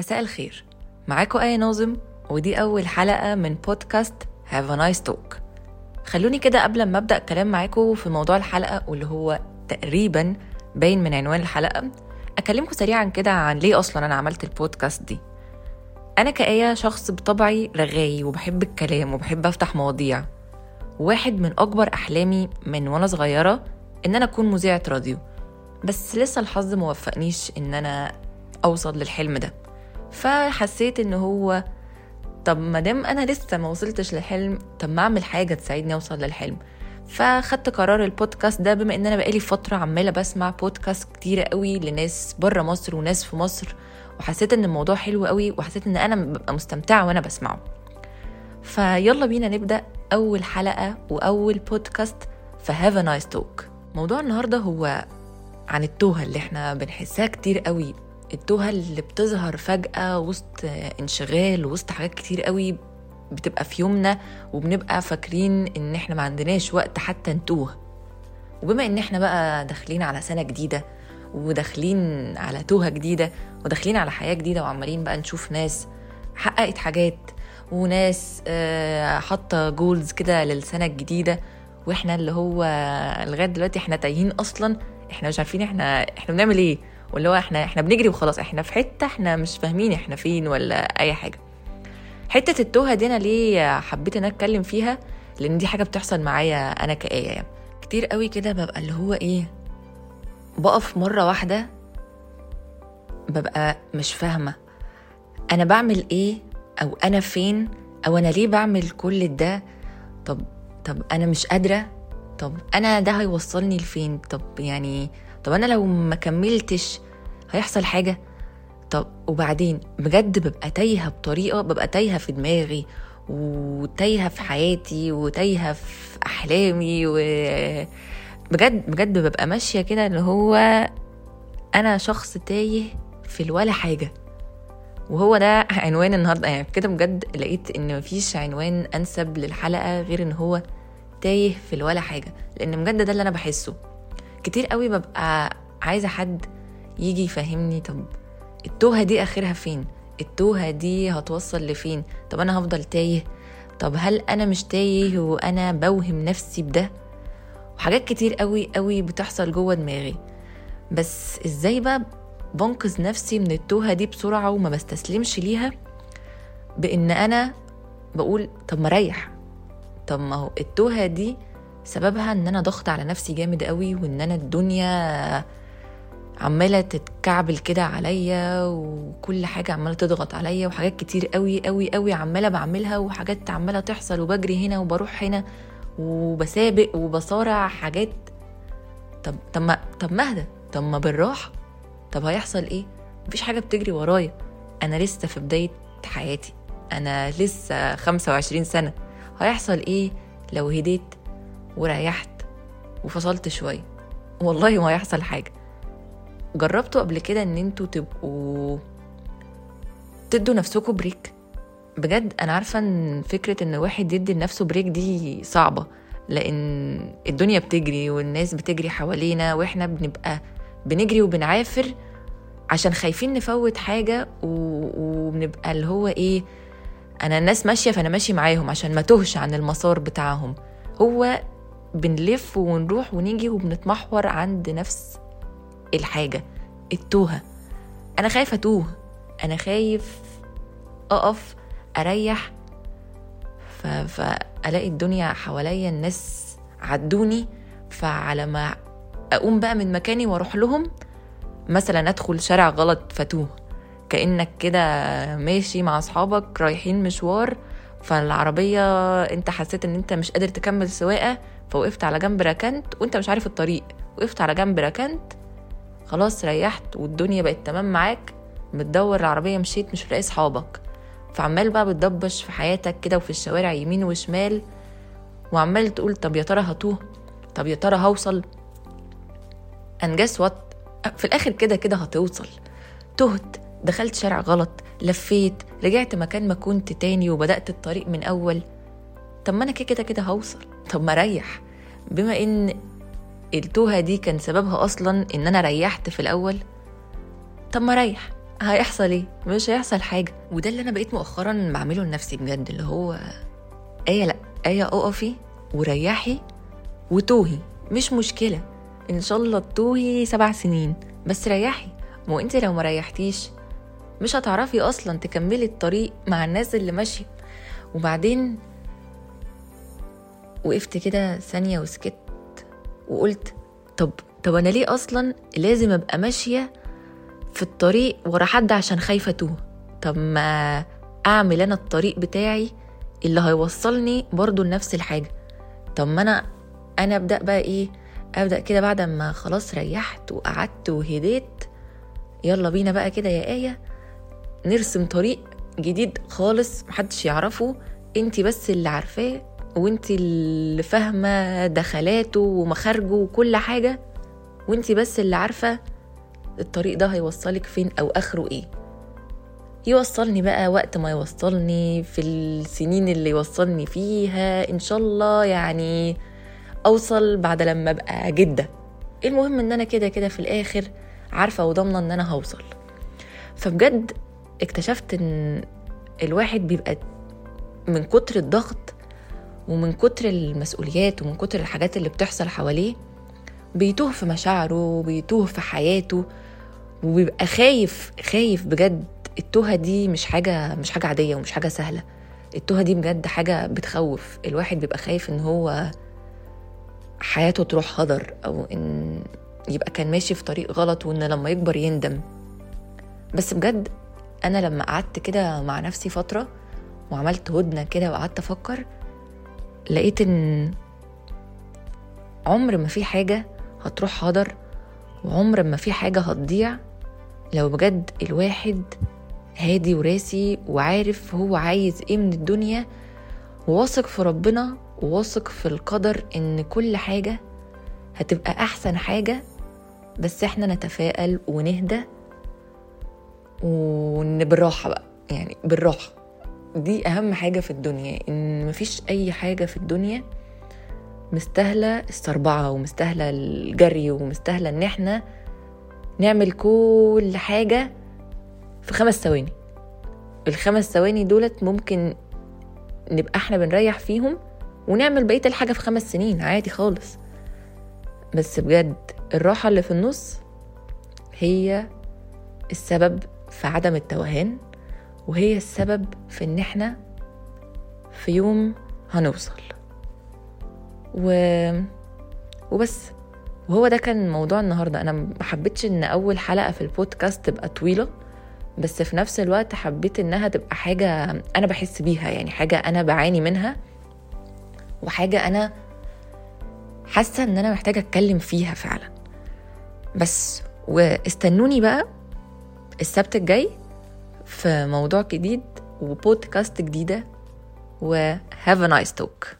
مساء الخير. معاكم آية ناظم ودي أول حلقة من بودكاست Have a nice talk. خلوني كده قبل ما أبدأ كلام معاكم في موضوع الحلقة واللي هو تقريبا باين من عنوان الحلقة. أكلمكم سريعا كده عن ليه أصلا أنا عملت البودكاست دي. أنا كآية شخص بطبعي رغاي وبحب الكلام وبحب أفتح مواضيع. واحد من أكبر أحلامي من وأنا صغيرة إن أنا أكون مذيعة راديو. بس لسه الحظ موفقنيش إن أنا أوصل للحلم ده. فحسيت إن هو طب مادام أنا لسه ما وصلتش للحلم طب ما أعمل حاجة تساعدني أوصل للحلم؟ فخدت قرار البودكاست ده بما إن أنا بقالي فترة عمالة بسمع بودكاست كتيرة قوي لناس بره مصر وناس في مصر وحسيت إن الموضوع حلو قوي وحسيت إن أنا ببقى مستمتعة وأنا بسمعه. فيلا بينا نبدأ أول حلقة وأول بودكاست في Have Nice Talk موضوع النهارده هو عن التوهة اللي إحنا بنحسها كتير قوي. التوهة اللي بتظهر فجأة وسط انشغال وسط حاجات كتير قوي بتبقى في يومنا وبنبقى فاكرين إن إحنا ما عندناش وقت حتى نتوه. وبما إن إحنا بقى داخلين على سنة جديدة وداخلين على توهة جديدة وداخلين على حياة جديدة وعمالين بقى نشوف ناس حققت حاجات وناس حاطة جولز كده للسنة الجديدة وإحنا اللي هو لغاية دلوقتي إحنا تايهين أصلا إحنا مش عارفين إحنا إحنا بنعمل إيه؟ واللي هو إحنا إحنا بنجري وخلاص. إحنا في حتة إحنا مش فاهمين إحنا فين ولا أي حاجة. حتة التوهة دي أنا ليه حبيت إن أتكلم فيها؟ لأن دي حاجة بتحصل معايا أنا كآية يعني. كتير قوي كده ببقى اللي هو إيه بقف مرة واحدة ببقى مش فاهمة. أنا بعمل إيه؟ أو أنا فين؟ أو أنا ليه بعمل كل ده؟ طب طب أنا مش قادرة؟ طب أنا ده هيوصلني لفين؟ طب يعني طب أنا لو ما كملتش هيحصل حاجة؟ طب وبعدين؟ بجد ببقى تايهة بطريقة ببقى تايهة في دماغي وتايهة في حياتي وتايهة في أحلامي و بجد بجد ببقى ماشية كده اللي هو أنا شخص تايه في الولا حاجة. وهو ده عنوان النهارده. يعني كده بجد لقيت إن مفيش عنوان أنسب للحلقة غير إن هو تايه في الولا حاجة. لأن بجد ده اللي أنا بحسه. كتير قوي ببقى عايزة حد يجي يفهمني طب التوهة دي آخرها فين؟ التوهة دي هتوصل لفين؟ طب أنا هفضل تايه؟ طب هل أنا مش تايه وأنا بوهم نفسي بده؟ وحاجات كتير قوي قوي بتحصل جوه دماغي. بس إزاي بقى بنقذ نفسي من التوهة دي بسرعة وما بستسلمش ليها؟ بإن أنا بقول طب ما ريح طب ما هو التوهة دي سببها إن أنا ضغط على نفسي جامد قوي وإن أنا الدنيا عمالة تتكعبل كده عليا وكل حاجة عمالة تضغط عليا وحاجات كتير قوي قوي قوي عمالة بعملها وحاجات عمالة تحصل وبجري هنا وبروح هنا وبسابق وبصارع حاجات. طب طب ما طب ما أهدى طب ما بالراحة. طب هيحصل إيه؟ مفيش حاجة بتجري ورايا. أنا لسه في بداية حياتي. أنا لسه 25 سنة. هيحصل إيه لو هديت وريحت وفصلت شوية. والله ما هيحصل حاجة. جربتوا قبل كده إن أنتوا تبقوا تدوا نفسكم بريك بجد أنا عارفة إن فكرة إن واحد يدي لنفسه بريك دي صعبة لأن الدنيا بتجري والناس بتجري حوالينا وإحنا بنبقى بنجري وبنعافر عشان خايفين نفوت حاجة وبنبقى اللي هو إيه أنا الناس ماشية فأنا ماشي معاهم عشان ما تهش عن المسار بتاعهم. هو بنلف ونروح ونيجي وبنتمحور عند نفس الحاجة التوهة. أنا خايفة أتوه. أنا خايف أقف أريح ف... فألاقي الدنيا حواليا الناس عدوني. فعلى ما أقوم بقى من مكاني وأروح لهم مثلا أدخل شارع غلط فتوه. كأنك كده ماشي مع أصحابك رايحين مشوار فالعربية انت حسيت ان انت مش قادر تكمل سواقة فوقفت على جنب ركنت وانت مش عارف الطريق. وقفت على جنب ركنت خلاص ريحت والدنيا بقت تمام معاك بتدور العربية مشيت مش لاقي صحابك فعمال بقى بتضبش في حياتك كده وفي الشوارع يمين وشمال وعمال تقول طب يا ترى هتوه؟ طب يا ترى هوصل؟ انجاز وات في الآخر كده كده هتوصل. تهت. دخلت شارع غلط لفيت رجعت مكان ما كنت تاني وبدأت الطريق من أول. طب ما أنا كده كده كده هوصل. طب ما ريح بما إن التوهة دي كان سببها أصلا إن أنا ريحت في الأول طب ما ريح هيحصل إيه؟ مش هيحصل حاجة. وده اللي أنا بقيت مؤخرا بعمله لنفسي بجد اللي هو آية لأ آية أقفي وريحي وتوهي. مش مشكلة. إن شاء الله تتوهي سبع سنين بس ريحي. ما أنت لو ما ريحتيش مش هتعرفي أصلا تكملي الطريق مع الناس اللي ماشية. وبعدين وقفت كده ثانية وسكت وقلت طب طب أنا ليه أصلا لازم أبقى ماشية في الطريق ورا حد عشان خايفة أتوه؟ طب ما أعمل أنا الطريق بتاعي اللي هيوصلني برضو لنفس الحاجة. طب ما أنا أنا أبدأ بقى إيه؟ أبدأ كده بعد ما خلاص ريحت وقعدت وهديت. يلا بينا بقى كده يا آية. نرسم طريق جديد خالص محدش يعرفه انت بس اللي عارفاه وانت اللي فاهمة دخلاته ومخارجه وكل حاجة وانت بس اللي عارفة الطريق ده هيوصلك فين أو آخره إيه. يوصلني بقى وقت ما يوصلني في السنين اللي يوصلني فيها إن شاء الله يعني أوصل بعد لما أبقى جدة. المهم إن أنا كده كده في الآخر عارفة وضامنة إن أنا هوصل. فبجد اكتشفت إن الواحد بيبقى من كتر الضغط ومن كتر المسؤوليات ومن كتر الحاجات اللي بتحصل حواليه بيتوه في مشاعره وبيتوه في حياته وبيبقى خايف خايف بجد التوهة دي مش حاجة مش حاجة عادية ومش حاجة سهلة. التوهة دي بجد حاجة بتخوف. الواحد بيبقى خايف إن هو حياته تروح هدر أو إن يبقى كان ماشي في طريق غلط وإن لما يكبر يندم. بس بجد أنا لما قعدت كده مع نفسي فترة وعملت هدنة كده وقعدت أفكر لقيت إن عمر ما في حاجة هتروح هدر وعمر ما في حاجة هتضيع لو بجد الواحد هادي وراسي وعارف هو عايز إيه من الدنيا وواثق في ربنا وواثق في القدر إن كل حاجة هتبقى أحسن حاجة بس إحنا نتفائل ونهدى وان بالراحة بقى. يعني بالراحة. دي أهم حاجة في الدنيا إن مفيش أي حاجة في الدنيا مستاهلة السربعة ومستاهلة الجري ومستاهلة إن إحنا نعمل كل حاجة في خمس ثواني. الخمس ثواني دولت ممكن نبقى إحنا بنريح فيهم ونعمل بقية الحاجة في خمس سنين عادي خالص. بس بجد الراحة اللي في النص هي السبب في عدم التوهان وهي السبب في إن إحنا في يوم هنوصل. و... وبس. وهو ده كان موضوع النهارده. أنا ما حبيتش إن أول حلقة في البودكاست تبقى طويلة بس في نفس الوقت حبيت إنها تبقى حاجة أنا بحس بيها يعني حاجة أنا بعاني منها وحاجة أنا حاسة إن أنا محتاجة أتكلم فيها فعلا. بس واستنوني بقى السبت الجاي في موضوع جديد وبودكاست جديدة و have a nice talk.